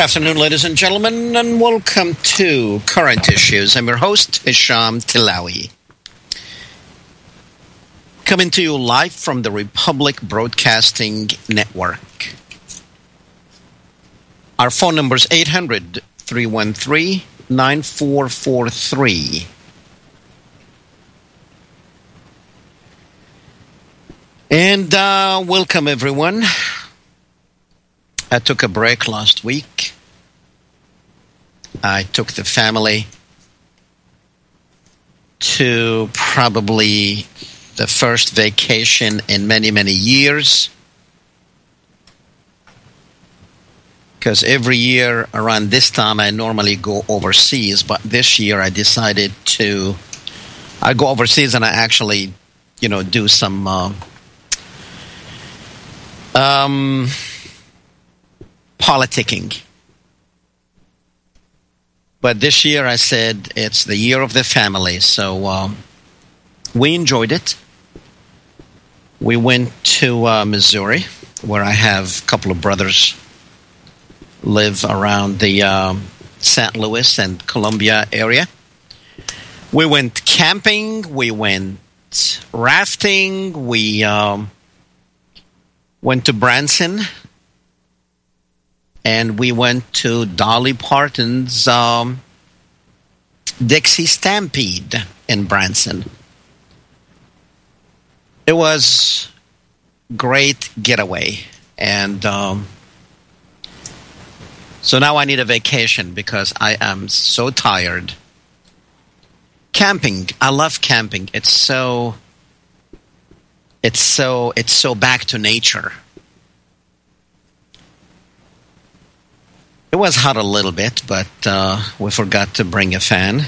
Good afternoon, ladies and gentlemen, and welcome to Current Issues. I'm your host, Hesham Tillawi. Coming to you live from the Republic Broadcasting Network. Our phone number is 800 313 9443. And uh, welcome, everyone. I took a break last week. I took the family to probably the first vacation in many, many years. Because every year around this time I normally go overseas, but this year I decided to. I go overseas and I actually, you know, do some. Uh, um, politicking. But this year I said it's the year of the family, so um, we enjoyed it. We went to uh, Missouri, where I have a couple of brothers live around the um, St. Louis and Columbia area. We went camping, we went rafting, we um, went to Branson, and we went to Dolly Parton's um, Dixie Stampede in Branson. It was great getaway, and um, so now I need a vacation because I am so tired. Camping, I love camping. It's so it's so it's so back to nature. It was hot a little bit, but uh, we forgot to bring a fan.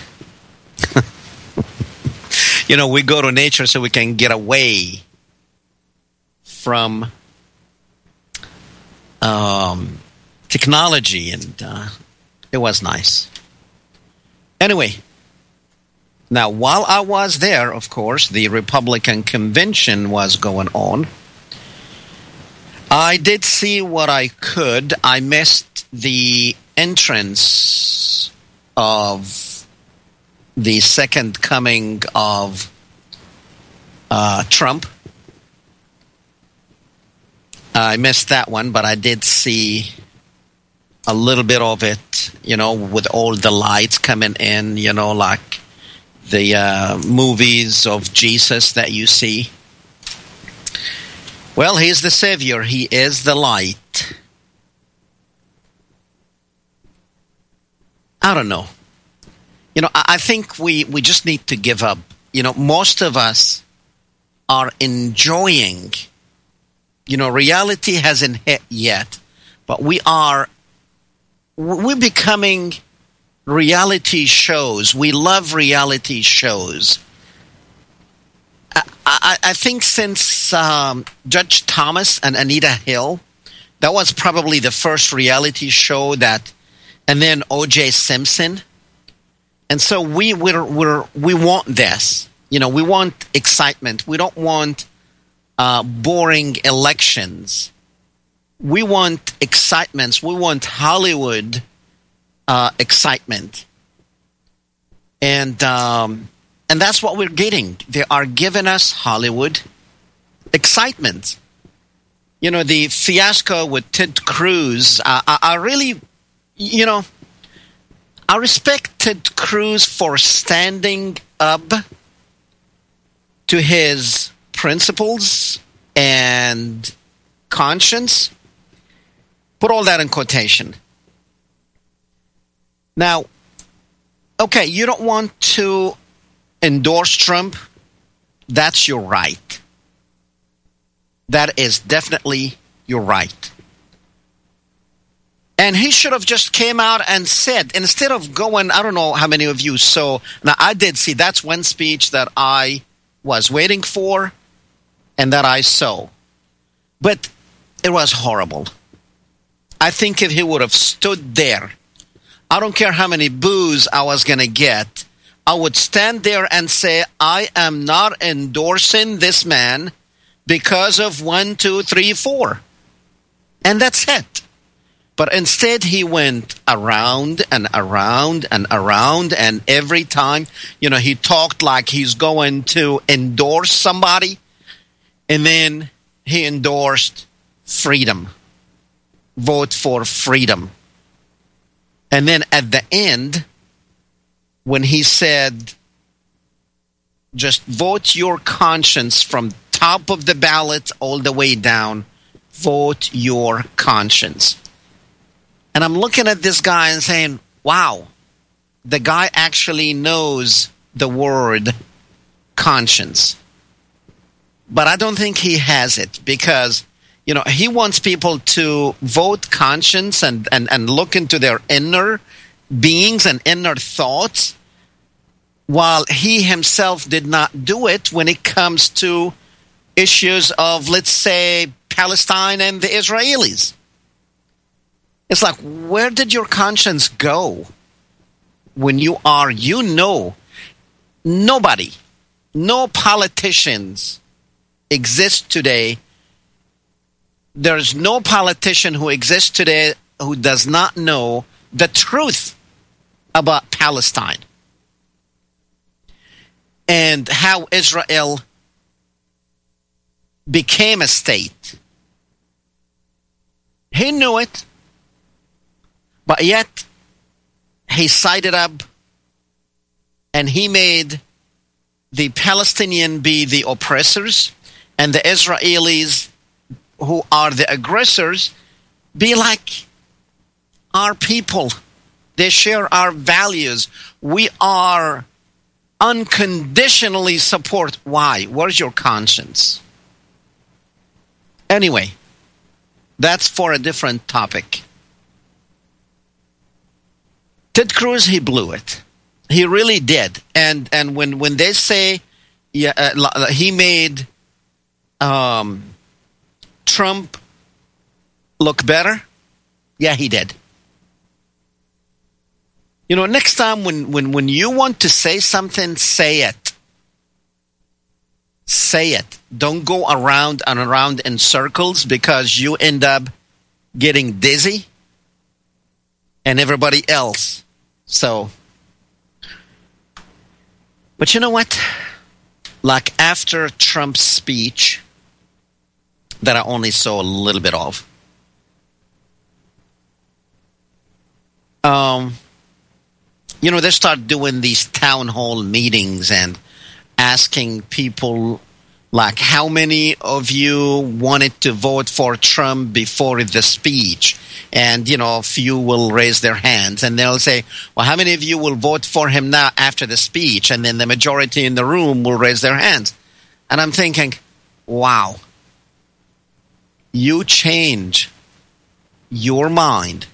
you know, we go to nature so we can get away from um, technology, and uh, it was nice. Anyway, now while I was there, of course, the Republican convention was going on. I did see what I could. I missed the entrance of the second coming of uh, Trump. I missed that one, but I did see a little bit of it, you know, with all the lights coming in, you know, like the uh, movies of Jesus that you see. Well, he's the Savior, he is the light. I don't know. You know, I, I think we, we just need to give up. You know, most of us are enjoying, you know, reality hasn't hit yet, but we are, we're becoming reality shows. We love reality shows. I, I, think since um, Judge Thomas and Anita Hill, that was probably the first reality show that and then O.J. Simpson. And so we we're, we're, we want this. You know, we want excitement. We don't want uh, boring elections. We want excitements. We want Hollywood uh, excitement, and um, and that's what we're getting. They are giving us Hollywood excitement. You know, the fiasco with Ted Cruz. Uh, I, I really you know, I respected Cruz for standing up to his principles and conscience. Put all that in quotation. Now, okay, you don't want to endorse Trump. That's your right. That is definitely your right. And he should have just came out and said, instead of going, I don't know how many of you saw. Now, I did see that's one speech that I was waiting for and that I saw. But it was horrible. I think if he would have stood there, I don't care how many boos I was going to get, I would stand there and say, I am not endorsing this man because of one, two, three, four. And that's it. But instead, he went around and around and around, and every time, you know, he talked like he's going to endorse somebody, and then he endorsed freedom. Vote for freedom. And then at the end, when he said, just vote your conscience from top of the ballot all the way down, vote your conscience. And I'm looking at this guy and saying, wow, the guy actually knows the word conscience. But I don't think he has it because, you know, he wants people to vote conscience and, and, and look into their inner beings and inner thoughts while he himself did not do it when it comes to issues of, let's say, Palestine and the Israelis. It's like, where did your conscience go when you are, you know, nobody, no politicians exist today. There's no politician who exists today who does not know the truth about Palestine and how Israel became a state. He knew it. But yet, he sided up and he made the Palestinian be the oppressors and the Israelis, who are the aggressors, be like our people. They share our values. We are unconditionally support. Why? Where's your conscience? Anyway, that's for a different topic. Ted Cruz, he blew it. He really did. And and when when they say, yeah, uh, he made um, Trump look better. Yeah, he did. You know, next time when when when you want to say something, say it. Say it. Don't go around and around in circles because you end up getting dizzy and everybody else. So, but you know what? Like after Trump's speech, that I only saw a little bit of, um, you know, they start doing these town hall meetings and asking people like how many of you wanted to vote for Trump before the speech? And, you know, a few will raise their hands and they'll say, well, how many of you will vote for him now after the speech? And then the majority in the room will raise their hands. And I'm thinking, wow, you change your mind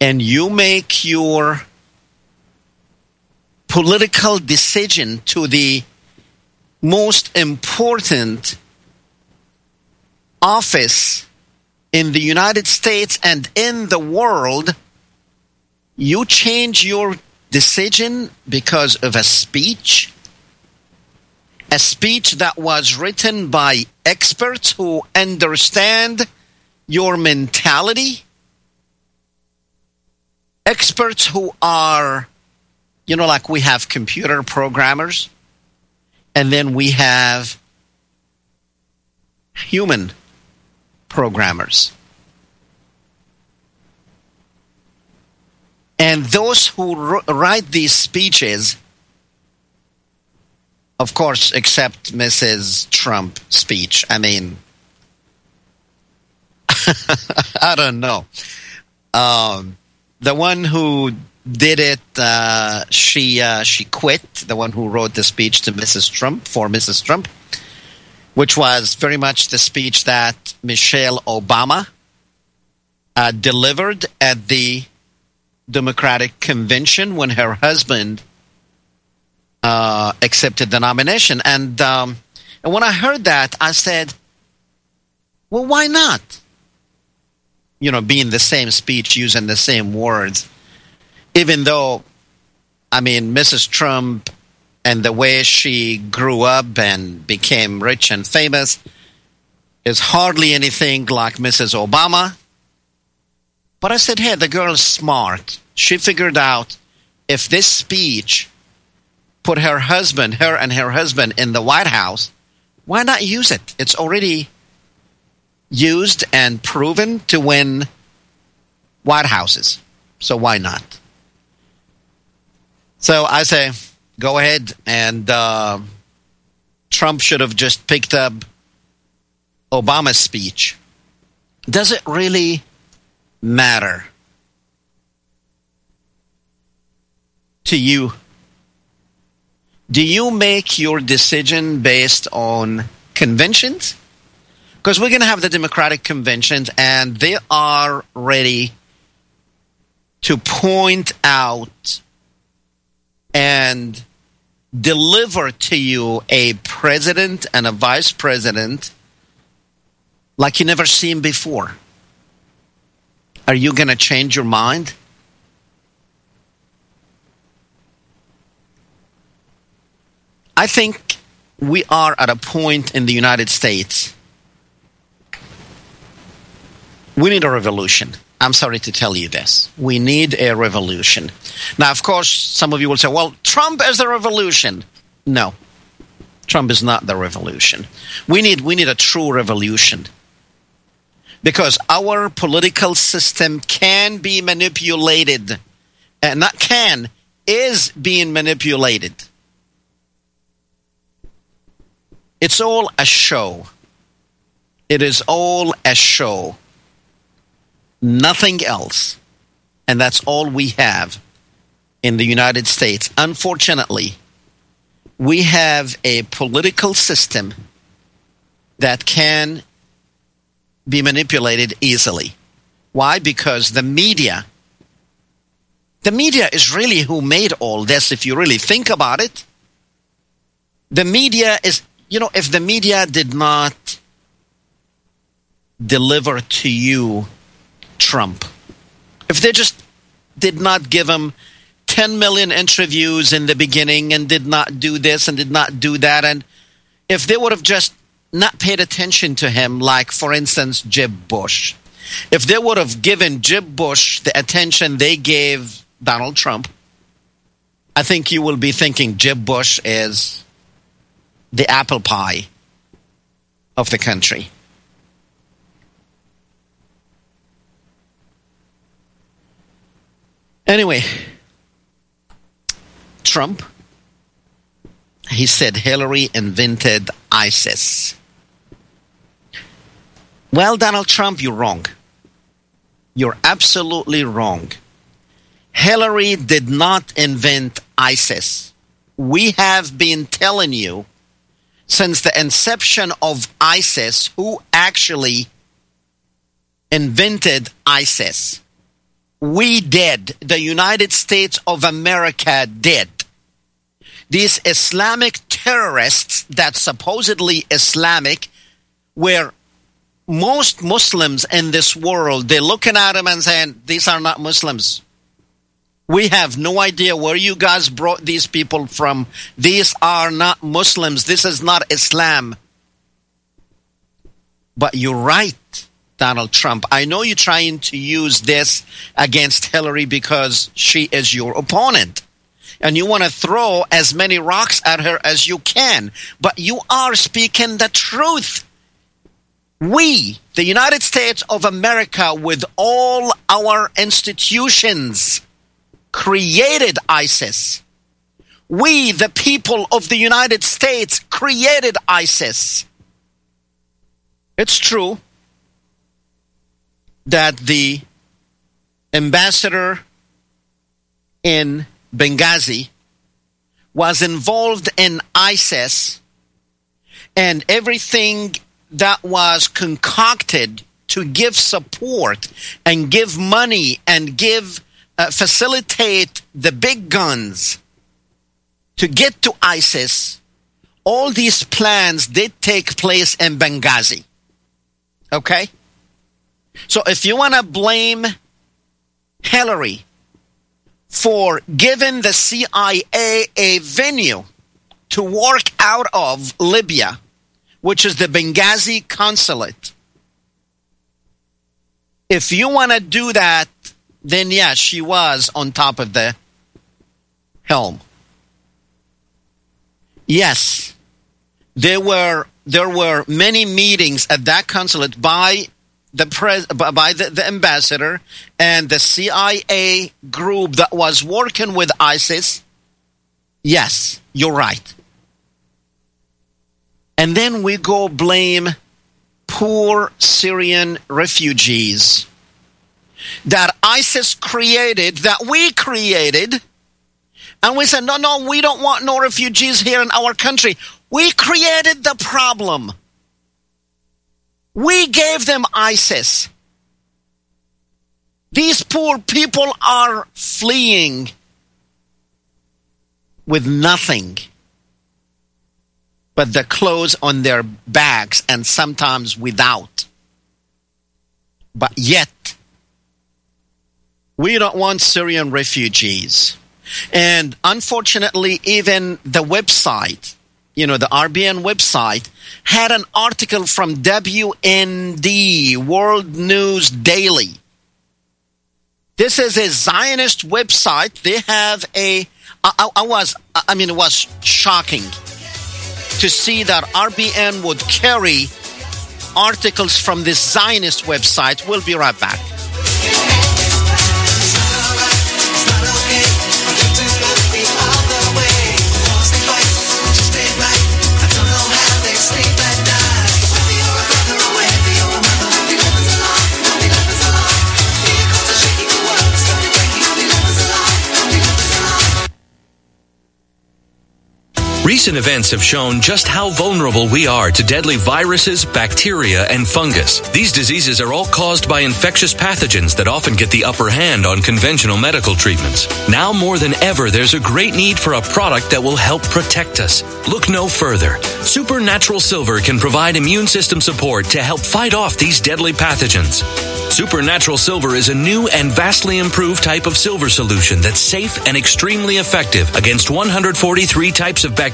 and you make your political decision to the most important office in the United States and in the world, you change your decision because of a speech, a speech that was written by experts who understand your mentality, experts who are, you know, like we have computer programmers and then we have human programmers. And those who write these speeches, of course, except Mrs. Trump speech. I mean, I don't know. Um, the one who did it. Uh, she uh, she quit. The one who wrote the speech to Mrs. Trump for Mrs. Trump, which was very much the speech that Michelle Obama uh, delivered at the Democratic convention when her husband uh, accepted the nomination. And um, and when I heard that, I said, "Well, why not?" You know, being the same speech, using the same words even though, I mean, Mrs. Trump and the way she grew up and became rich and famous is hardly anything like Mrs. Obama. But I said, hey, the girl's smart. She figured out if this speech put her husband, her and her husband in the White House, why not use it? It's already used and proven to win White Houses. So why not? So I say, go ahead and uh, Trump should have just picked up Obama's speech. Does it really matter to you? Do you make your decision based on conventions? Because we're going to have the Democratic conventions, and they are ready to point out and deliver to you a president and a vice president like you never seen before. Are you going to change your mind? I think we are at a point in the United States. We need a revolution. I'm sorry to tell you this. We need a revolution. Now, of course, some of you will say, well, Trump is the revolution. No, Trump is not the revolution. We need, we need a true revolution because our political system can be manipulated. And not can, is being manipulated. It's all a show. It is all a show. Nothing else. And that's all we have in the United States. Unfortunately, we have a political system that can be manipulated easily. Why? Because the media, the media is really who made all this, if you really think about it. The media is, you know, if the media did not deliver to you Trump, if they just did not give him 10 million interviews in the beginning and did not do this and did not do that, and if they would have just not paid attention to him, like, for instance, Jeb Bush. If they would have given Jeb Bush the attention they gave Donald Trump, I think you will be thinking Jeb Bush is the apple pie of the country. Anyway, Trump, he said Hillary invented ISIS. Well, Donald Trump, you're wrong. You're absolutely wrong. Hillary did not invent ISIS. We have been telling you since the inception of ISIS who actually invented ISIS. We did. The United States of America did. These Islamic terrorists that supposedly Islamic were most Muslims in this world, they're looking at them and saying, These are not Muslims. We have no idea where you guys brought these people from. These are not Muslims. This is not Islam. But you're right, Donald Trump. I know you're trying to use this against Hillary because she is your opponent. And you want to throw as many rocks at her as you can. But you are speaking the truth. We, the United States of America, with all our institutions, created ISIS. We, the people of the United States, created ISIS. It's true that the ambassador in Benghazi was involved in ISIS and everything that was concocted to give support and give money and give uh, facilitate the big guns to get to ISIS all these plans did take place in Benghazi. Okay so if you want to blame Hillary for giving the CIA a venue to work out of Libya which is the Benghazi consulate. If you want to do that, then yes, she was on top of the helm. Yes, there were there were many meetings at that consulate by the pres- by the, the ambassador and the CIA group that was working with ISIS. Yes, you're right. And then we go blame poor Syrian refugees that ISIS created, that we created. And we said, no, no, we don't want no refugees here in our country. We created the problem. We gave them ISIS. These poor people are fleeing with nothing but the clothes on their backs and sometimes without. But yet, we don't want Syrian refugees. And unfortunately, even the website, you know, the RBN website, had an article from WND, World News Daily. This is a Zionist website. They have a. I, I was, I mean, it was shocking to see that RBN would carry articles from this Zionist website. We'll be right back. Recent events have shown just how vulnerable we are to deadly viruses, bacteria, and fungus. These diseases are all caused by infectious pathogens that often get the upper hand on conventional medical treatments. Now more than ever, there's a great need for a product that will help protect us. Look no further. Supernatural Silver can provide immune system support to help fight off these deadly pathogens. Supernatural Silver is a new and vastly improved type of silver solution that's safe and extremely effective against 143 types of bacteria,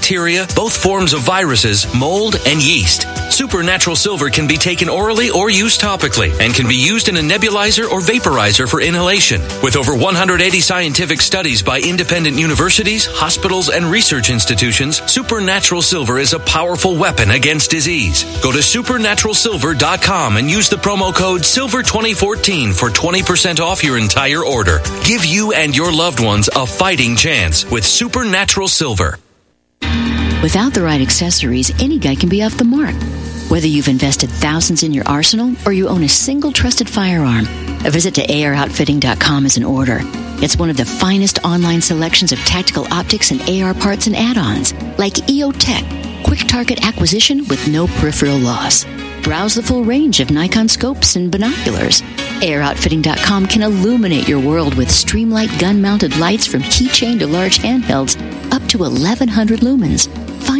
both forms of viruses, mold, and yeast. Supernatural Silver can be taken orally or used topically and can be used in a nebulizer or vaporizer for inhalation. With over 180 scientific studies by independent universities, hospitals, and research institutions, Supernatural Silver is a powerful weapon against disease. Go to supernaturalsilver.com and use the promo code SILVER20 2014 for 20% off your entire order. Give you and your loved ones a fighting chance with Supernatural Silver. Without the right accessories, any guy can be off the mark. Whether you've invested thousands in your arsenal or you own a single trusted firearm, a visit to AROutfitting.com is an order. It's one of the finest online selections of tactical optics and AR parts and add-ons, like EOTech, quick target acquisition with no peripheral loss. Browse the full range of Nikon scopes and binoculars. AROutfitting.com can illuminate your world with Streamlight gun mounted lights from keychain to large handhelds up to 1100 lumens. Find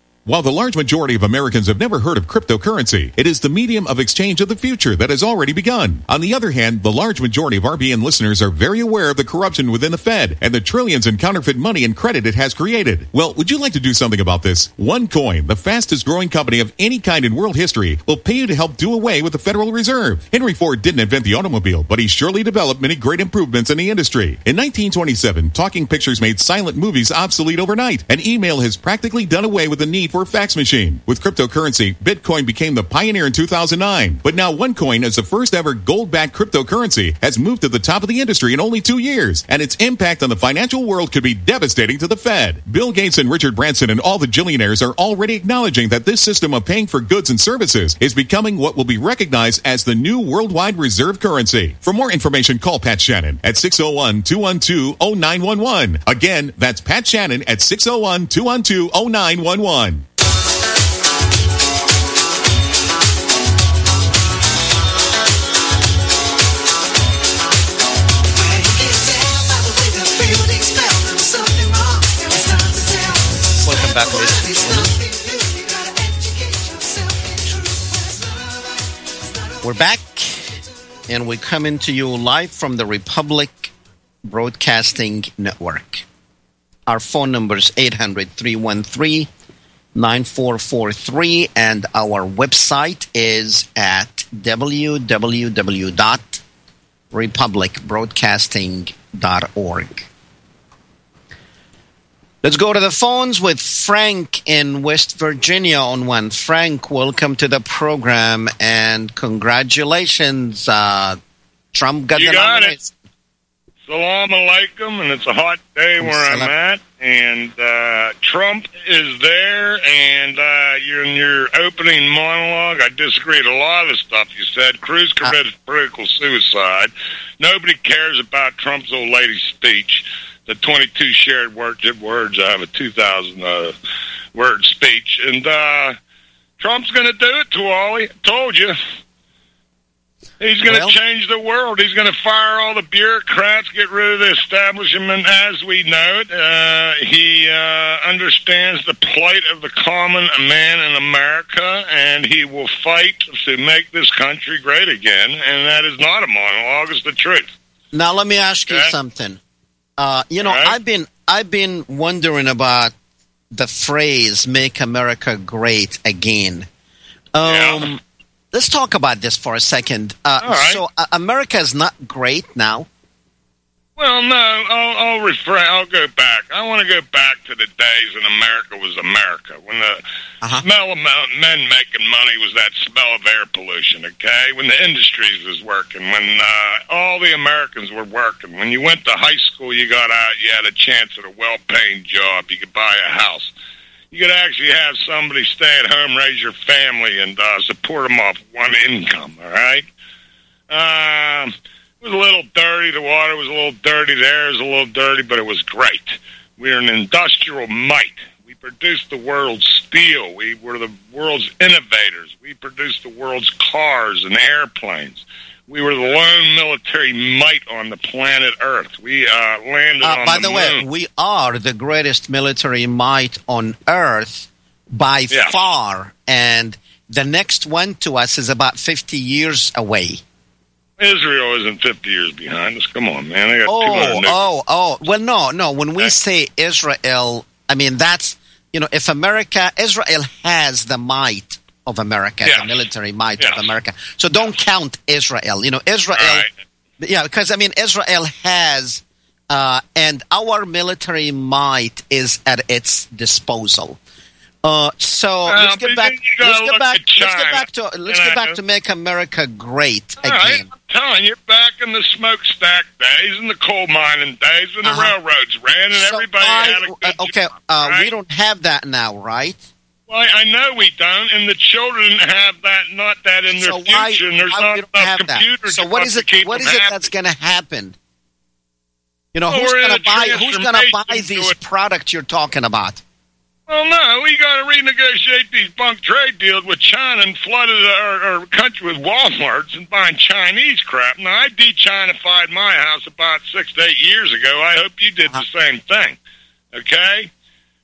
While the large majority of Americans have never heard of cryptocurrency, it is the medium of exchange of the future that has already begun. On the other hand, the large majority of RBN listeners are very aware of the corruption within the Fed and the trillions in counterfeit money and credit it has created. Well, would you like to do something about this? OneCoin, the fastest growing company of any kind in world history, will pay you to help do away with the Federal Reserve. Henry Ford didn't invent the automobile, but he surely developed many great improvements in the industry. In 1927, talking pictures made silent movies obsolete overnight, and email has practically done away with the need for fax machine. With cryptocurrency, Bitcoin became the pioneer in 2009, but now OneCoin as the first ever gold-backed cryptocurrency has moved to the top of the industry in only two years, and its impact on the financial world could be devastating to the Fed. Bill Gates and Richard Branson and all the billionaires are already acknowledging that this system of paying for goods and services is becoming what will be recognized as the new worldwide reserve currency. For more information, call Pat Shannon at 601 212 0911. Again, that's Pat Shannon at 601 212 0911. We're back, and we're coming to you live from the Republic Broadcasting Network. Our phone number is 800 313 9443, and our website is at www.republicbroadcasting.org. Let's go to the phones with Frank in West Virginia on one. Frank, welcome to the program and congratulations. Uh, Trump got You the got it. Salam alaikum, and it's a hot day where I'm at, and uh, Trump is there, and uh, you're in your opening monologue. I disagreed a lot of the stuff you said. Cruz committed political suicide. Nobody cares about Trump's old lady speech. The 22 shared word, words. I have a 2,000 uh, word speech, and uh, Trump's going to do it to all. He told you. He's going to Well- change the world. He's going to fire all the bureaucrats, get rid of the establishment as we know it. Uh, he uh, understands the plight of the common man in America, and he will fight to make this country great again. And that is not a monologue; it's the truth. Now let me ask you Okay. something. Uh, you know, right. I've been I've been wondering about the phrase "Make America Great Again." Um, Yeah. Let's talk about this for a second. Uh, right. So, uh, America is not great now. Well, no, I'll, I'll refrain. I'll go back. I want to go back to the days when America was America, when the Uh-huh. smell of men making money was that smell of air pollution. Okay, when the industries was working, when uh, all the Americans were working. When you went to high school, you got out, you had a chance at a well-paying job. You could buy a house. You could actually have somebody stay at home, raise your family, and uh, support them off one income. All right. Um, it was a little dirty. The water was a little dirty. The air was a little dirty, but it was great. We were an industrial might. We produced the world's steel. We were the world's innovators. We produced the world's cars and airplanes. We were the lone military might on the planet Earth. We uh, landed Uh, on by the, the, way, moon. we are the greatest military might on Earth by Yeah. far, and the next one to us is about fifty years away. Israel isn't 50 years behind us. Come on, man. They got 200 Oh, oh, oh. Well, no, no. When we say Israel, I mean that's you know, if America, Israel has the might of America, the military might of America. So don't count Israel. You know, Israel. Right. Yeah, because I mean, Israel has, uh, and our military might is at its disposal. Uh, so Well, let's get back. Let's get back. Let's get back to. Let's you get back to make America great All right, again. I'm telling you, back in the smokestack days and the coal mining days when the Uh-huh. railroads ran and So everybody why- had a good uh, okay, job, uh, we don't have that now, right? Well, I know we don't, and the children have that, not that in their so why, future, and there's why not enough computers that? So what is it? What is it happy. that's going to happen? You know, Well, who's going to buy? Who's going to buy these products you're talking about? Well, no, we got to renegotiate these bunk trade deals with China and flooded our, our country with Walmarts and buying Chinese crap. Now, I de-Chinified my house about six to eight years ago. I hope you did the uh-huh. same thing. Okay?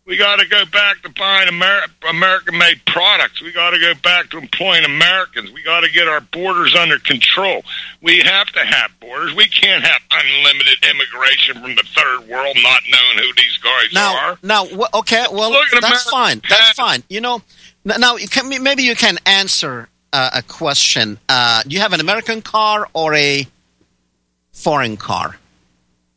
We got to go back to buying Amer- American-made products. We got to go back to employing Americans. We got to get our borders under control. We have to have borders. We can't have unlimited immigration from the third world, not knowing who these guys Now, are. now, wh- okay, well, that's America. fine. That's fine. You know, now you can maybe you can answer uh, a question. Uh, do you have an American car or a foreign car?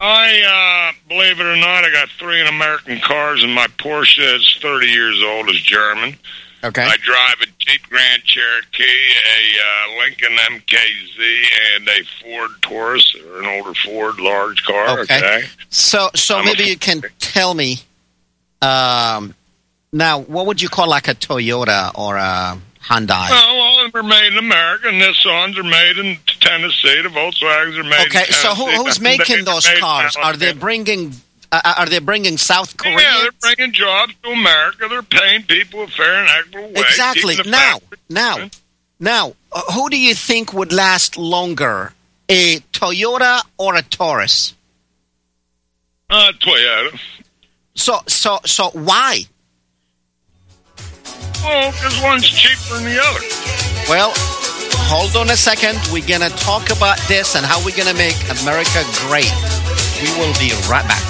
I, uh, believe it or not, I got three American cars, and my Porsche is 30 years old, is German. Okay. I drive a Jeep Grand Cherokee, a uh, Lincoln MKZ, and a Ford Taurus, or an older Ford large car. Okay. Okay. So, so I'm maybe a- you can tell me. Um, now, what would you call like a Toyota or a Hyundai? Well, all are made in America. and Nissans are made in Tennessee. The Volkswagens are made. okay, in so who, who's making those cars? Are they bringing? Uh, are they bringing South Korea? Yeah, they're bringing jobs to America. They're paying people a fair and equitable wage. Exactly. Now, now, now, uh, who do you think would last longer, a Toyota or a Taurus? Uh, Toyota. So, so, so, why? Well, because one's cheaper than the other. Well, hold on a second. We're going to talk about this and how we're going to make America great. We will be right back.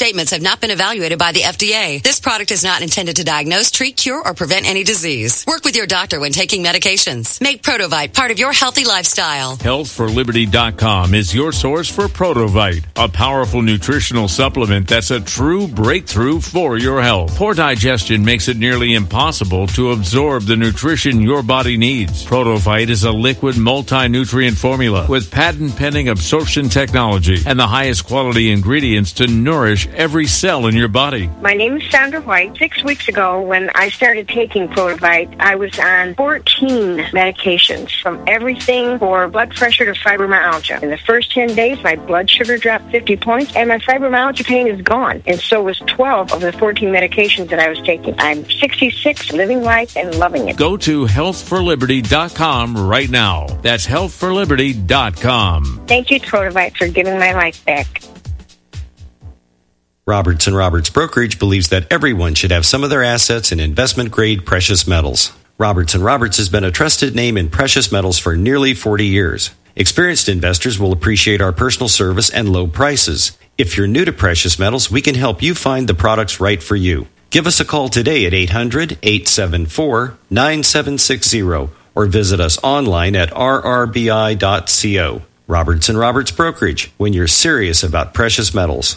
statements have not been evaluated by the FDA. This product is not intended to diagnose, treat, cure, or prevent any disease. Work with your doctor when taking medications. Make Protovite part of your healthy lifestyle. Healthforliberty.com is your source for Protovite, a powerful nutritional supplement that's a true breakthrough for your health. Poor digestion makes it nearly impossible to absorb the nutrition your body needs. Protovite is a liquid multi-nutrient formula with patent pending absorption technology and the highest quality ingredients to nourish every cell in your body. My name is Sandra White. Six weeks ago, when I started taking Protovite, I was on 14 medications from everything for blood pressure to fibromyalgia. In the first 10 days, my blood sugar dropped 50 points, and my fibromyalgia pain is gone. And so was 12 of the 14 medications that I was taking. I'm 66, living life and loving it. Go to healthforliberty.com right now. That's healthforliberty.com. Thank you, Protovite, for giving my life back. Roberts and Roberts Brokerage believes that everyone should have some of their assets in investment grade precious metals. Roberts and Roberts has been a trusted name in precious metals for nearly 40 years. Experienced investors will appreciate our personal service and low prices. If you're new to precious metals, we can help you find the products right for you. Give us a call today at 800 874 9760 or visit us online at rrbi.co. Roberts and Roberts Brokerage, when you're serious about precious metals.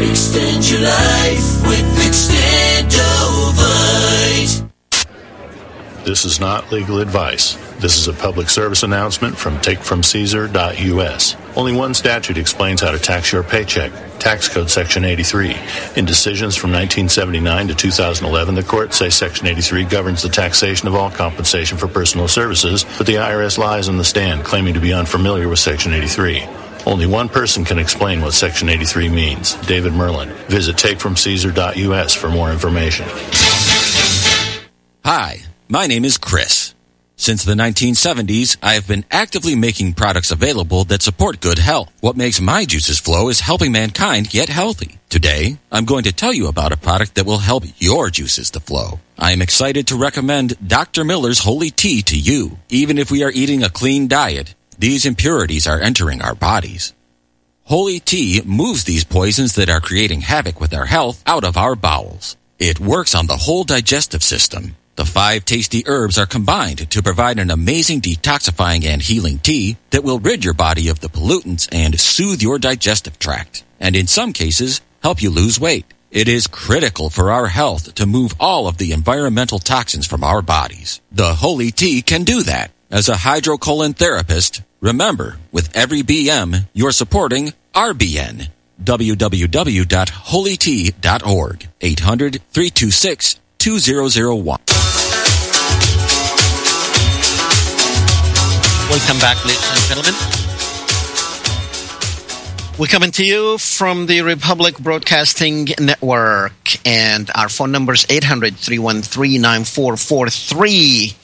Extend your life with Extendovite. This is not legal advice. This is a public service announcement from takefromcaesar.us. Only one statute explains how to tax your paycheck. Tax Code Section 83. In decisions from 1979 to 2011, the courts say Section 83 governs the taxation of all compensation for personal services, but the IRS lies on the stand claiming to be unfamiliar with Section 83. Only one person can explain what Section 83 means David Myrland. Visit takefromcaesar.us for more information. Hi, my name is Chris. Since the 1970s, I have been actively making products available that support good health. What makes my juices flow is helping mankind get healthy. Today, I'm going to tell you about a product that will help your juices to flow. I am excited to recommend Dr. Miller's Holy Tea to you. Even if we are eating a clean diet, these impurities are entering our bodies. Holy tea moves these poisons that are creating havoc with our health out of our bowels. It works on the whole digestive system. The five tasty herbs are combined to provide an amazing detoxifying and healing tea that will rid your body of the pollutants and soothe your digestive tract. And in some cases, help you lose weight. It is critical for our health to move all of the environmental toxins from our bodies. The holy tea can do that. As a hydrocolon therapist, remember, with every BM, you're supporting RBN. www.holytea.org. 800-326-2001. Welcome back, ladies and gentlemen. We're coming to you from the Republic Broadcasting Network, and our phone number is 800 313 9443.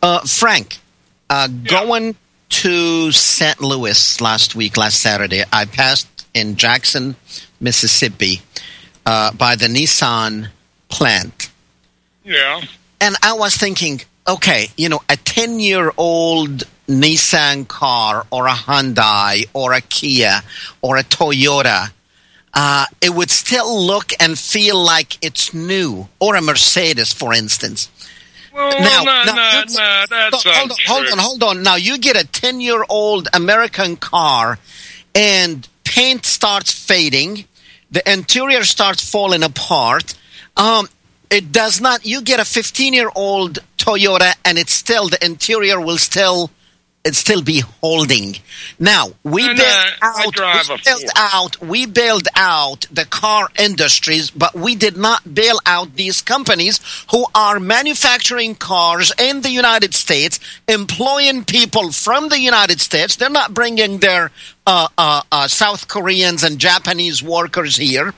Uh, Frank, uh, going to St. Louis last week, last Saturday, I passed in Jackson, Mississippi, uh, by the Nissan plant. Yeah. And I was thinking, okay, you know, a 10 year old Nissan car or a Hyundai or a Kia or a Toyota, uh, it would still look and feel like it's new, or a Mercedes, for instance. Well, Now- no, now, no, no, that's hold on, hold on, hold on. Now you get a ten-year-old American car, and paint starts fading, the interior starts falling apart. Um, it does not. You get a fifteen-year-old Toyota, and it's still the interior will still. It still be holding. Now we No, built I out. we built out. We bailed out the car industries, but we did not bail out these companies who are manufacturing cars in the United States, employing people from the United States. They're not bringing their uh, uh, uh, South Koreans and Japanese workers here.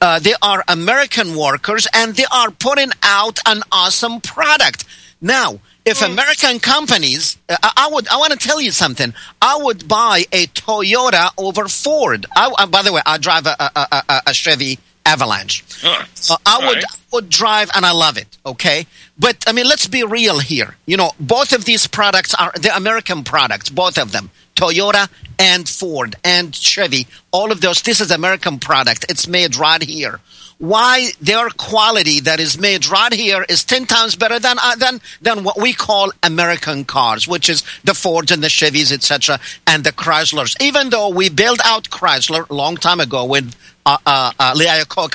Uh, they are American workers, and they are putting out an awesome product. Now, if American companies, uh, I, I would, I want to tell you something. I would buy a Toyota over Ford. I, uh, by the way, I drive a, a, a, a- a Chevy Avalanche. Huh. Uh, I would, Right. I would drive, and I love it. Okay, but I mean, let's be real here. You know, both of these products are the American products. Both of them, Toyota and Ford and Chevy. All of those. This is American product. It's made right here. Why their quality that is made right here is ten times better than uh, than than what we call American cars, which is the Fords and the Chevys, etc., and the Chryslers. Even though we built out Chrysler a long time ago when uh, uh, uh,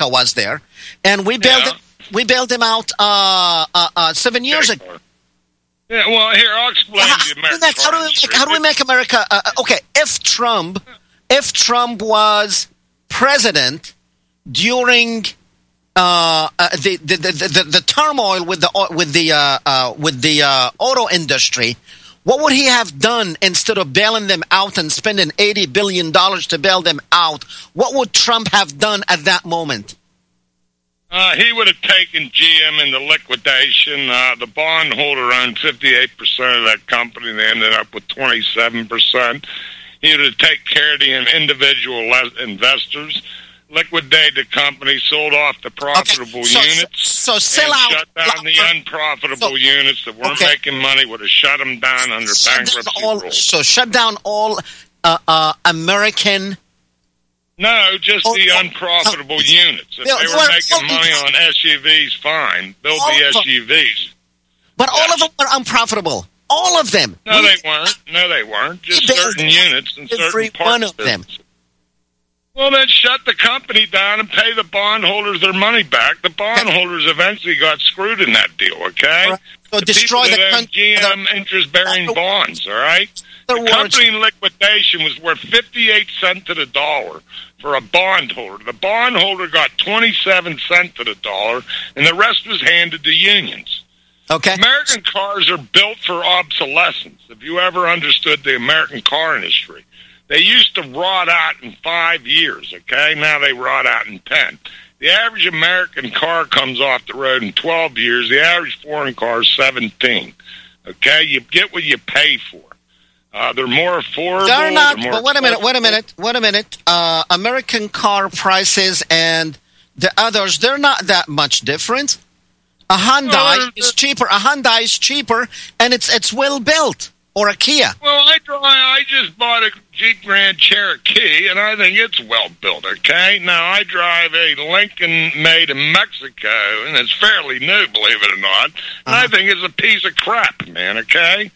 was there, and we built Yeah. it, we built him out uh, uh, uh, seven years ago. Yeah, well, here I'll explain How, the how do we make, how, do we make, how do we make America? Uh, okay, if Trump, if Trump was president during uh, uh, the, the, the, the turmoil with the with the uh, uh, with the uh, auto industry, what would he have done instead of bailing them out and spending eighty billion dollars to bail them out? What would Trump have done at that moment? Uh, he would have taken GM into liquidation. Uh, the bondholder owned 58% of that company. They ended up with 27%. He would have taken care of the individual investors, liquidated the company, sold off the profitable so- units, so sell out- shut down the unprofitable so- units that weren't okay. making money, would have shut them down under Shut bankruptcy all, rules. so shut down all uh, uh, American. No, just Oh, the oh, unprofitable oh, units. If Bill, they well, were making money on SUVs, fine. Build the. SUVs. But all of them were unprofitable. All of them. No, We- they weren't. No, they weren't. Just They- certain units and certain parts one of them. businesses. Well, then shut the company down and pay the bondholders their money back. The bondholders eventually got screwed in that deal. Okay, Right. So the destroy the country- GM interest-bearing bonds. All right, the words- company in liquidation was worth fifty-eight cents to the dollar for a bondholder. The bondholder got twenty-seven cents to the dollar, and the rest was handed to unions. Okay. American cars are built for obsolescence. If you ever understood the American car industry, they used to rot out in five years, okay? Now they rot out in 10. The average American car comes off the road in 12 years. The average foreign car is 17. Okay? You get what you pay for. Uh, they're more affordable. They're not. more But wait a minute. Wait a minute. Wait a minute. Uh, American car prices and the others, they're not that much different. A Hyundai is cheaper. A Hyundai is cheaper, and it's it's well built. Or a Kia. Well, I drive. I just bought a Jeep Grand Cherokee, and I think it's well built. Okay, now I drive a Lincoln made in Mexico, and it's fairly new, believe it or not. And I think it's a piece of crap, man. Okay,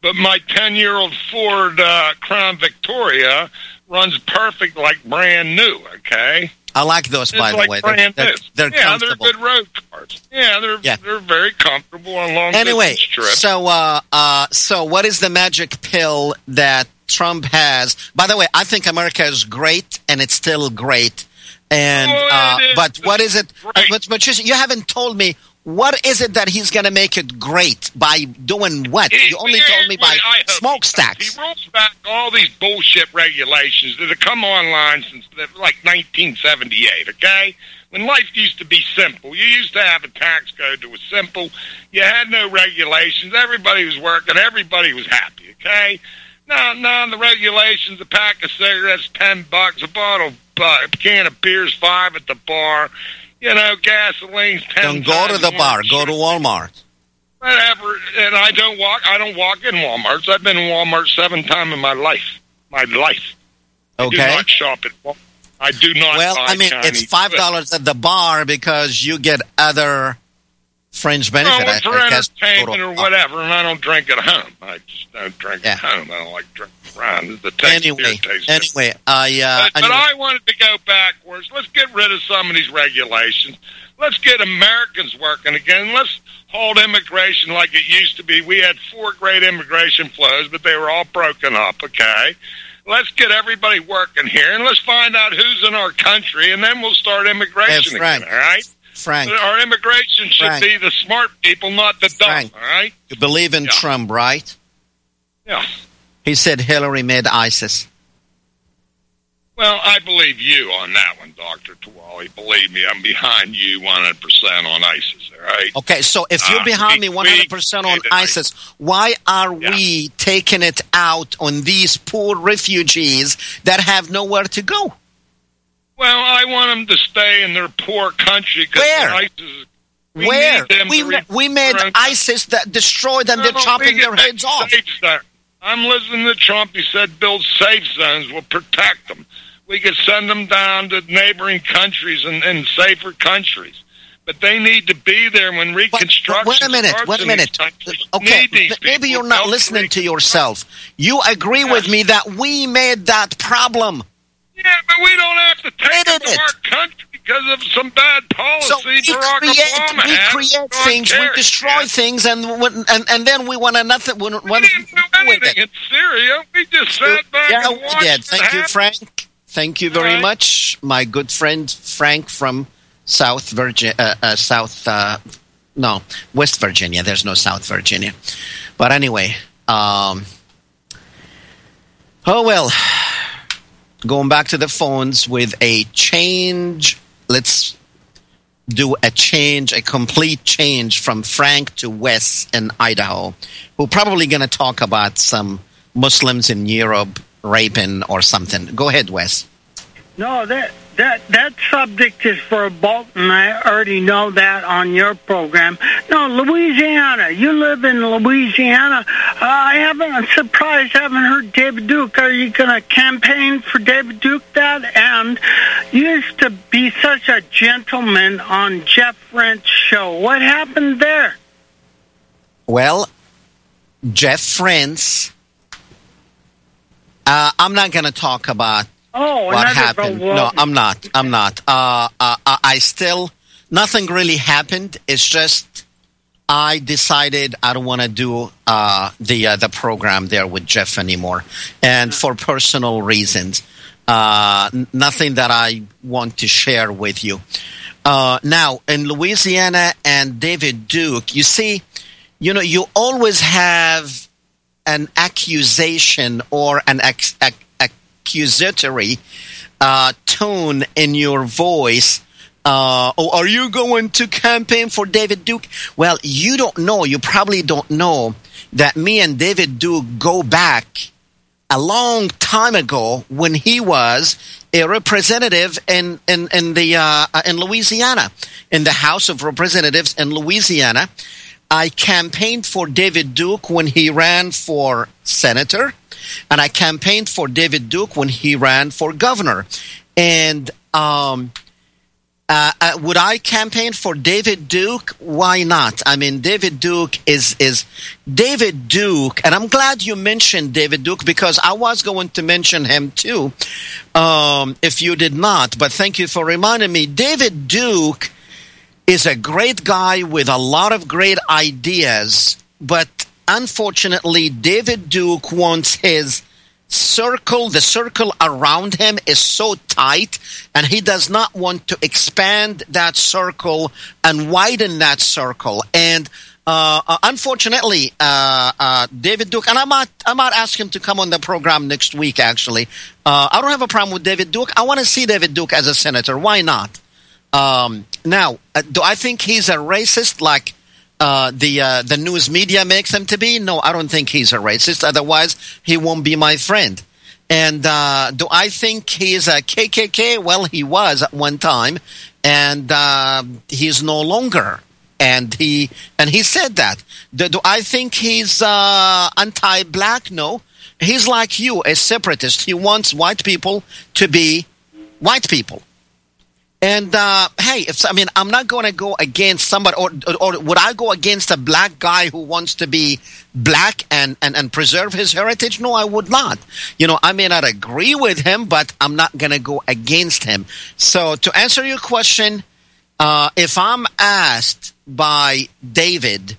but my ten-year-old Ford uh, Crown Victoria runs perfect, like brand new. Okay, I like those, it's by like the way. They're, they're, they're yeah, they're good road cars. Yeah, they're Yeah. they're very comfortable on long Anyway, distance trips. so uh, uh, so what is the magic pill that Trump has? By the way, I think America is great, and it's still great. And Oh, uh, but what is it? But but you, you haven't told me What is it that he's going to make it great by doing what? He- you only told me by smokestacks. He rolls back all these bullshit regulations that have come online since like 1978. Okay, when life used to be simple, you used to have a tax code that was simple. You had no regulations. Everybody was working. Everybody was happy. Okay. Now, now the regulations: a pack of cigarettes, ten bucks; a bottle, a can of beers, five at the bar. You know, gasoline's ten. Don't go to the bar. Go to Walmart. whatever. And I don't walk. I don't walk in WalMarts. I've been in Walmart seven times in my life. My life. I do not shop at Walmart. I do not. Well, I mean, it's five dollars at the bar because you get other fringe benefit. It's for I entertainment or whatever, and I don't drink at home. I just don't drink at home. I don't like drinking around. The taste Anyway, beer tastes anyway, I uh, but, but I wanted to go backwards. Let's get rid of some of these regulations. Let's get Americans working again. Let's hold immigration like it used to be. We had four great immigration flows, but they were all broken up, okay? Let's get everybody working here, and let's find out who's in our country, and then we'll start immigration Frank. again, all right? Frank, Our immigration should Frank. be the smart people, not the dumb, Frank. all right? you believe in Trump, right? Yeah. He said Hillary made ISIS. Well, I believe you on that one, Dr. Tillawi. Believe me, I'm behind you 100% on ISIS, all right? Okay, so if you're Uh, behind we- me 100% on ISIS, why are we taking it out on these poor refugees that have nowhere to go? Well, I want them to stay in their poor country because Where? ISIS. We Where? We, re- we made ISIS that destroyed them. They're No, chopping their heads off. I'm listening to Trump. He said build safe zones. We'll protect them. We could send them down to neighboring countries and, and safer countries. But they need to be there when reconstruction Wait a minute. Wait a minute. Okay, Need these m- maybe you're not listening to yourself. You agree with me that we made that problem. Yeah, but we don't have to take it, to our country because of some bad policy So we Barack create, Obama we create things, we destroy yeah. things, and and and then we want to nothing. When, We didn't do anything in Syria. We just sat back yeah, and we watched did. it Thank you, happen. Frank. Thank you very right. much, my good friend Frank from South Virginia. Uh, uh, South, uh, no, West Virginia. There's no South Virginia, but anyway. Um, oh well. Going back to the phones with a change. Let's do a change, a complete change from Frank to Wes in Idaho, who probably going to talk about some Muslims in Europe raping or something. Go ahead, Wes. No, that that that subject is for Bolton. I already know that on your program. No, Louisiana. You live in Louisiana. Uh, I haven't. I'm surprised. I haven't heard David Duke. Are you going to campaign for David Duke? That and used to be such a gentleman on Jeff Rense show. What happened there? Well, Jeff Rense. Uh, I'm not going to talk about Oh, what happened. No, I'm not. I'm not. Uh, uh, uh, I still nothing really happened. It's just I decided I don't want to do uh, the uh, the program there with Jeff anymore, and for personal reasons. Uh, nothing that I want to share with you. Uh, now in Louisiana and David Duke, you see, you know, you always have an accusation or an ac- accusatory uh, tone in your voice. Uh, oh, are you going to campaign for David Duke? Well, you don't know. You probably don't know that me and David Duke go back a long time ago when he was a representative in in in the uh, in Louisiana in the House of Representatives in Louisiana. I campaigned for David Duke when he ran for senator, and I campaigned for David Duke when he ran for governor. And um, uh, uh, would I campaign for David Duke? Why not? I mean, David Duke is is David Duke, and I'm glad you mentioned David Duke because I was going to mention him too, um, if you did not. But thank you for reminding me. David Duke is a great guy with a lot of great ideas, but unfortunately, David Duke wants his circle, the circle around him is so tight, and he does not want to expand that circle and widen that circle. And uh, uh, unfortunately, uh, uh, David Duke, and I might, I might ask him to come on the program next week. Actually, uh, I don't have a problem with David Duke. I want to see David Duke as a senator. Why not? Um, now, do I think he's a racist like Uh, the uh, the news media makes him to be? No, I don't think he's a racist. Otherwise, he won't be my friend. And uh, do I think he's a KKK? Well, he was at one time, and he's no longer and he and he said that. Do, do I think he's uh, anti-black? No, he's like you, a separatist. He wants white people to be white people. And uh, hey, if I mean, I'm not going to go against somebody, or, or would I go against a black guy who wants to be black and, and, and preserve his heritage? No, I would not. You know, I may not agree with him, but I'm not going to go against him. So, to answer your question, uh, if I'm asked by David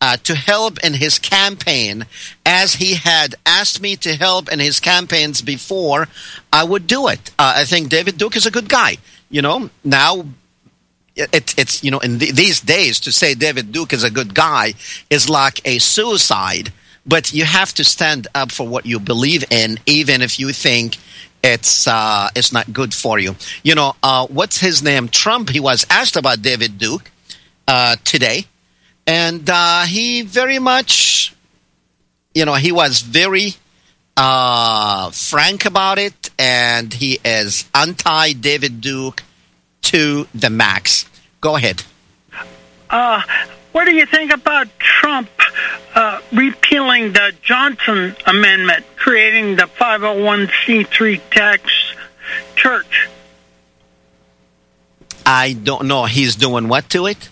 uh, to help in his campaign, as he had asked me to help in his campaigns before, I would do it. Uh, I think David Duke is a good guy. You know, now it, it's you know in the, these days to say David Duke is a good guy is like a suicide. But you have to stand up for what you believe in, even if you think it's uh, it's not good for you. You know, uh, what's his name? Trump. He was asked about David Duke uh, today, and uh, he very much, you know, he was very uh, frank about it, and he is anti David Duke to the max. Go ahead. Uh, what do you think about Trump uh, repealing the Johnson Amendment, creating the 501c3 tax church? I don't know. He's doing what to it?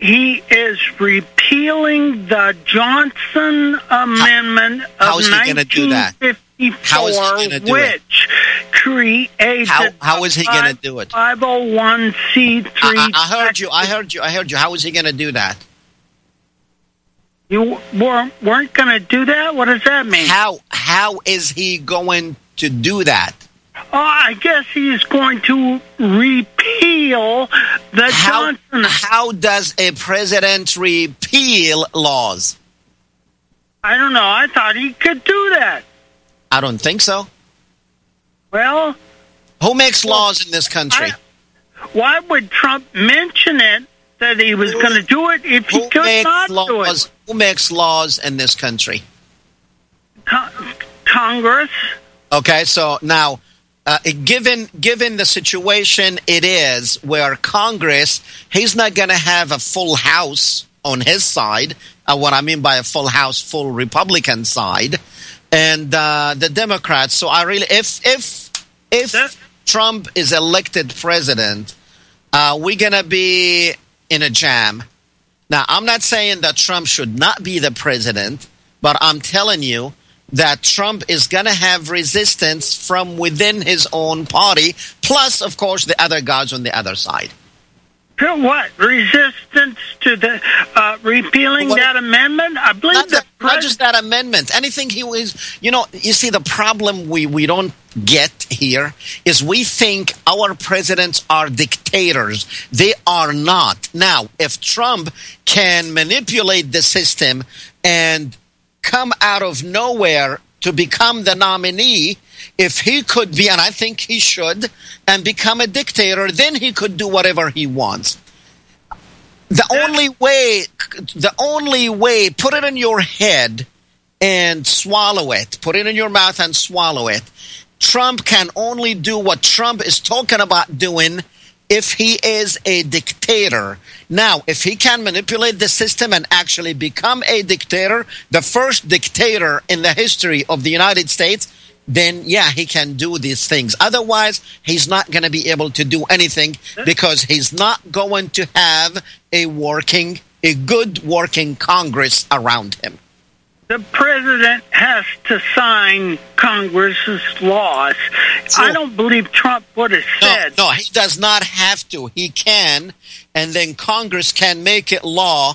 He is repealing the Johnson Amendment how, of how is he do that? 1954, which created how, how is he going to do it? 501c3. I, I, I heard you. I heard you. I heard you. How is he going to do that? You weren't, weren't going to do that? What does that mean? How how is he going to do that? Oh, I guess he's going to repeal the how, Johnson. How does a president repeal laws? I don't know. I thought he could do that. I don't think so. Well, who makes laws in this country? I, why would Trump mention it that he was going to do it if he could not laws, do it? Who makes laws in this country? Con- Congress. Okay, so now, uh, given given the situation it is, where Congress, he's not going to have a full House on his side. Uh, what I mean by a full House, full Republican side, and uh, the Democrats. So I really, if if if Trump is elected president, uh, we're going to be in a jam. Now, I'm not saying that Trump should not be the president, but I'm telling you that Trump is going to have resistance from within his own party, plus, of course, the other guys on the other side. To what? Resistance to the uh, repealing What- that amendment? I believe Not, the the- not just that amendment. Anything he was, you know, you see, the problem we, we don't get here is we think our presidents are dictators. They are not. Now, if Trump can manipulate the system and come out of nowhere to become the nominee, if he could be, and I think he should, and become a dictator, then he could do whatever he wants. The only way, the only way, put it in your head and swallow it. Put it in your mouth and swallow it. Trump can only do what Trump is talking about doing if he is a dictator. Now, if he can manipulate the system and actually become a dictator, the first dictator in the history of the United States, then yeah, he can do these things. Otherwise, he's not going to be able to do anything because he's not going to have a working, a good working Congress around him. The president has to sign Congress's laws. I don't believe Trump would have said. No, he does not have to. He can, and then Congress can make it law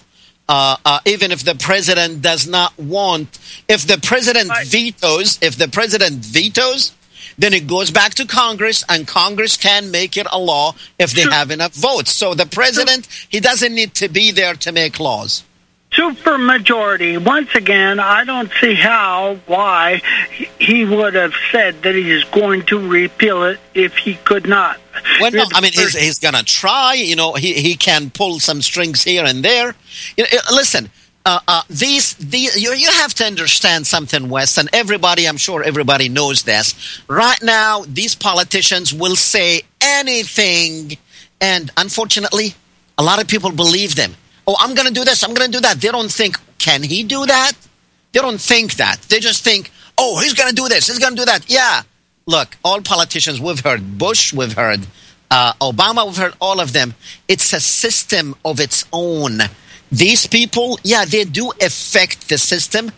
Uh, uh, even if the president does not want, if the president vetoes, if the president vetoes, then it goes back to Congress, and Congress can make it a law if they have enough votes. So the president, he doesn't need to be there to make laws. Super majority. Once again, I don't see how, why he would have said that he's going to repeal it if he could not. Well, no, I mean, he's, he's going to try. You know, he, he can pull some strings here and there. You know, listen, uh, uh, these, these you, you have to understand something, Wes, and everybody, I'm sure everybody knows this. Right now, these politicians will say anything, and unfortunately, a lot of people believe them. Oh, I'm going to do this, I'm going to do that. They don't think, can he do that? They don't think that. They just think, oh, he's going to do this, he's going to do that. Yeah. Look, all politicians, we've heard Bush, we've heard uh, Obama, we've heard all of them. It's a system of its own these people, yeah, they do affect the system,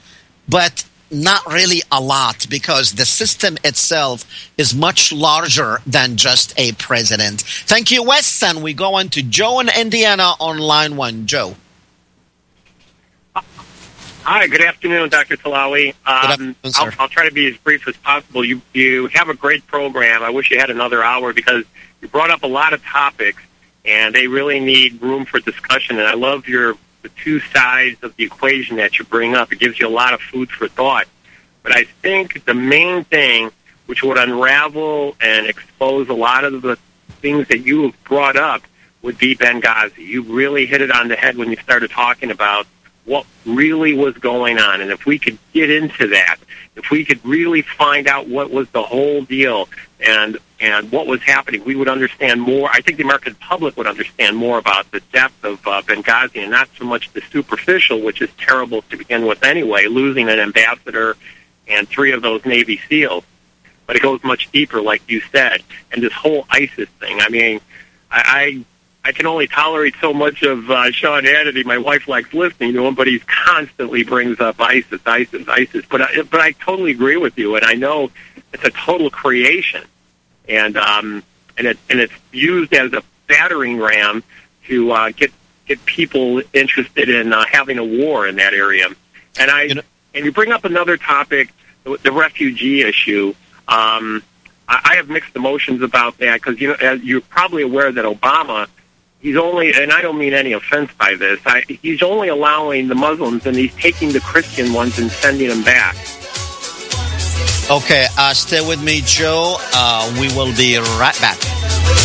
but not really a lot because the system itself is much larger than just a president. Thank you, Wes. And we go on to Joe in Indiana on line one. Joe. Hi, good afternoon, Dr. Tillawi. Um, I'll, I'll, try to be as brief as possible. You you have a great program. I wish you had another hour because you brought up a lot of topics, and they really need room for discussion. And I love your the two sides of the equation that you bring up. It gives you a lot of food for thought. But I think the main thing which would unravel and expose a lot of the things that you have brought up would be Benghazi. You really hit it on the head when you started talking about what really was going on. And if we could get into that, if we could really find out what was the whole deal and and what was happening, we would understand more. I think the American public would understand more about the depth of uh, Benghazi and not so much the superficial, which is terrible to begin with anyway, losing an ambassador and three of those Navy SEALs. But it goes much deeper, like you said, and this whole ISIS thing. I mean, I, I I can only tolerate so much of uh, Sean Hannity. My wife likes listening to him, but he constantly brings up ISIS, ISIS, ISIS. But I, but I totally agree with you, and I know it's a total creation, and um, and it and it's used as a battering ram to uh, get get people interested in uh, having a war in that area. And I you know, and you bring up another topic, the, the refugee issue. Um, I, I have mixed emotions about that because you know as you're probably aware that Obama he's only, and I don't mean any offense by this, I, he's only allowing the Muslims and he's taking the Christian ones and sending them back. Okay, uh, stay with me, Joe. Uh, we will be right back.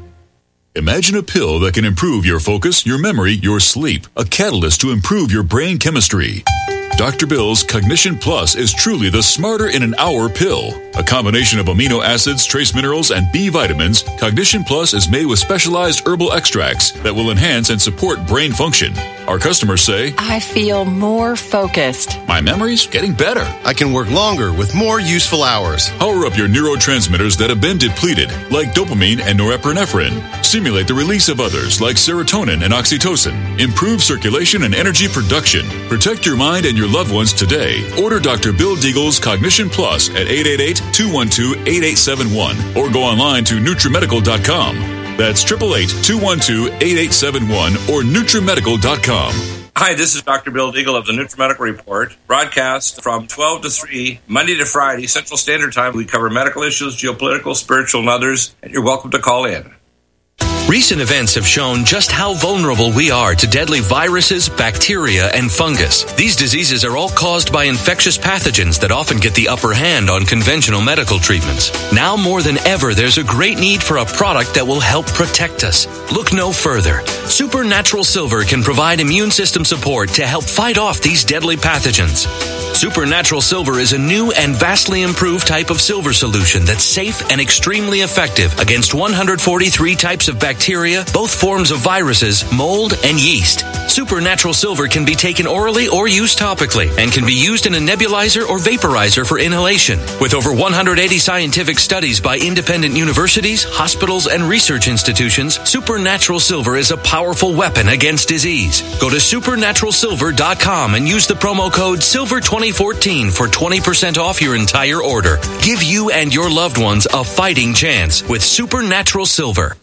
Imagine a pill that can improve your focus, your memory, your sleep, a catalyst to improve your brain chemistry. Dr. Bill's Cognition Plus is truly the smarter in an hour pill. A combination of amino acids, trace minerals, and B vitamins, Cognition Plus is made with specialized herbal extracts that will enhance and support brain function. Our customers say, I feel more focused. My memory's getting better. I can work longer with more useful hours. Power up your neurotransmitters that have been depleted, like dopamine and norepinephrine. Stimulate the release of others, like serotonin and oxytocin. Improve circulation and energy production. Protect your mind and your loved ones today. Order Dr. Bill Deagle's Cognition Plus at 888-212-8871 or go online to NutriMedical.com. That's 888-212-8871 or NutriMedical.com. Hi, this is Dr. Bill Deagle of the NutriMedical Report, broadcast from 12 to 3, Monday to Friday, Central Standard Time. We cover medical issues, geopolitical, spiritual, and others, and you're welcome to call in. Recent events have shown just how vulnerable we are to deadly viruses, bacteria, and fungus. These diseases are all caused by infectious pathogens that often get the upper hand on conventional medical treatments. Now more than ever, there's a great need for a product that will help protect us. Look no further. Supernatural Silver can provide immune system support to help fight off these deadly pathogens. Supernatural Silver is a new and vastly improved type of silver solution that's safe and extremely effective against 143 types of bacteria, both forms of viruses, mold, and yeast. Supernatural Silver can be taken orally or used topically and can be used in a nebulizer or vaporizer for inhalation. With over 180 scientific studies by independent universities, hospitals, and research institutions, Supernatural Silver is a powerful weapon against disease. Go to supernaturalsilver.com and use the promo code SILVER2014 for 20% off your entire order. Give you and your loved ones a fighting chance with Supernatural Silver.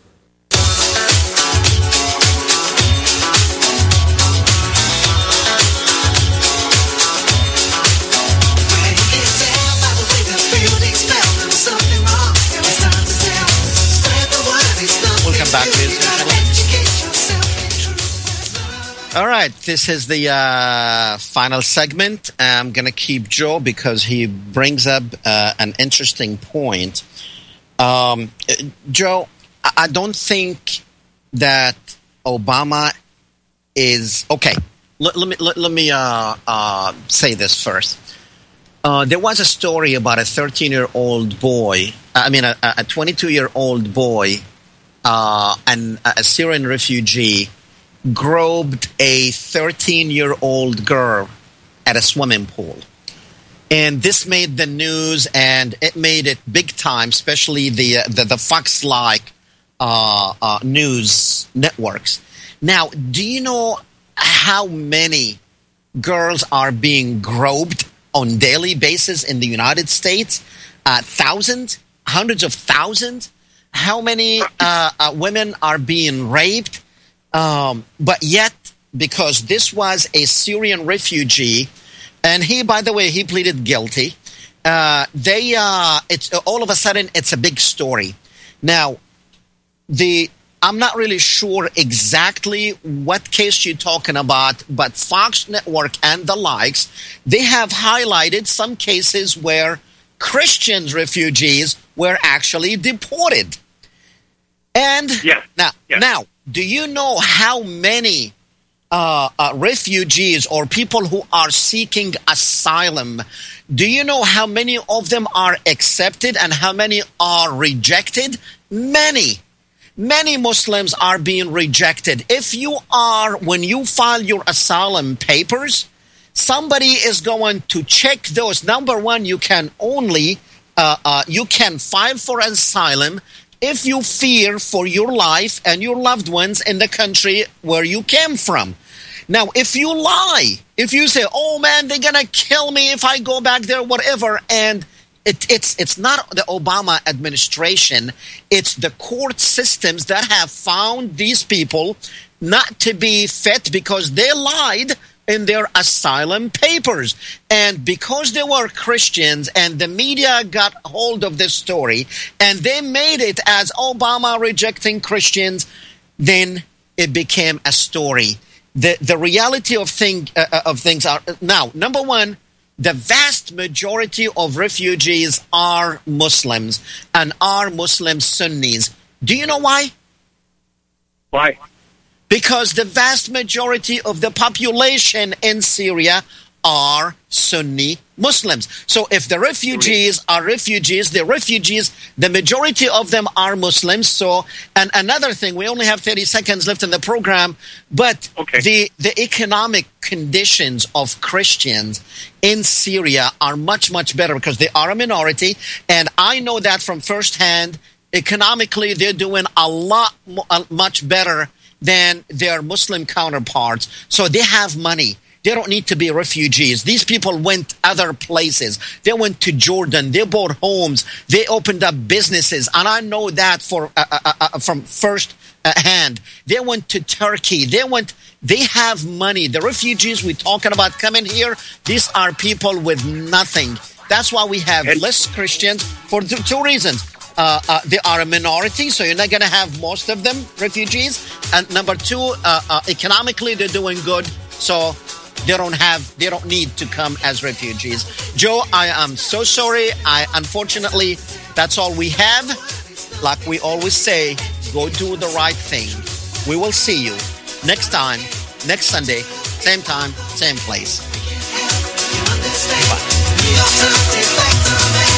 All right, this is the uh, final segment. I'm going to keep Joe because he brings up uh, an interesting point. Um, Joe, I I don't think that Obama is okay. Let, let me let, let me uh, uh, say this first. Uh, there was a story about a 13 year old boy. I mean, a 22 year old boy, uh, and a Syrian refugee, groped a 13 year old girl at a swimming pool. And this made the news, and it made it big time, especially the uh, the, the Fox like uh, uh, news networks. Now, do you know how many girls are being groped on daily basis in the United States? Uh, thousands, hundreds of thousands. How many uh, uh, women are being raped? Um, but yet, because this was a Syrian refugee, and he, by the way, he pleaded guilty. Uh, they, uh, it's all of a sudden, it's a big story. Now, the I'm not really sure exactly what case you're talking about, but Fox Network and the likes, they have highlighted some cases where Christian refugees were actually deported. And now, now, do you know how many uh, uh, refugees or people who are seeking asylum? Do you know how many of them are accepted and how many are rejected? Many many Muslims are being rejected. If you are, when you file your asylum papers, somebody is going to check those. Number one, you can only, uh, uh, you can file for asylum if you fear for your life and your loved ones in the country where you came from. Now, if you lie, if you say, oh man, they're to kill me if I go back there, whatever, and it, it's it's not the Obama administration. It's the court systems that have found these people not to be fit because they lied in their asylum papers. And because they were Christians and the media got hold of this story and they made it as Obama rejecting Christians, then it became a story. The the reality of thing uh, of things are now number one the vast majority of refugees are Muslims and are Muslim Sunnis. Do you know why? Why? Because the vast majority of the population in Syria are Sunni Muslims. So if the refugees are refugees, the refugees, the majority of them are Muslims. So, and another thing, we only have 30 seconds left in the program, but okay. the, the economic conditions of Christians in Syria are much, much better because they are a minority. And I know that from firsthand. Economically, they're doing a lot, much better than their Muslim counterparts. So they have money they don't need to be refugees. These people went other places. They went to Jordan. They bought homes. They opened up businesses, and I know that for uh, uh, uh, uh from first uh, hand. They went to Turkey. They went. They have money. The refugees we're talking about coming here. These are people with nothing. That's why we have less Christians for two reasons. Uh, uh, they are a minority, so you're not going to have most of them refugees. And number two, uh, economically, they're doing good. So they don't have they don't need to come as refugees joe i am so sorry i unfortunately that's all we have like we always say go do the right thing we will see you next time next sunday same time same place Bye.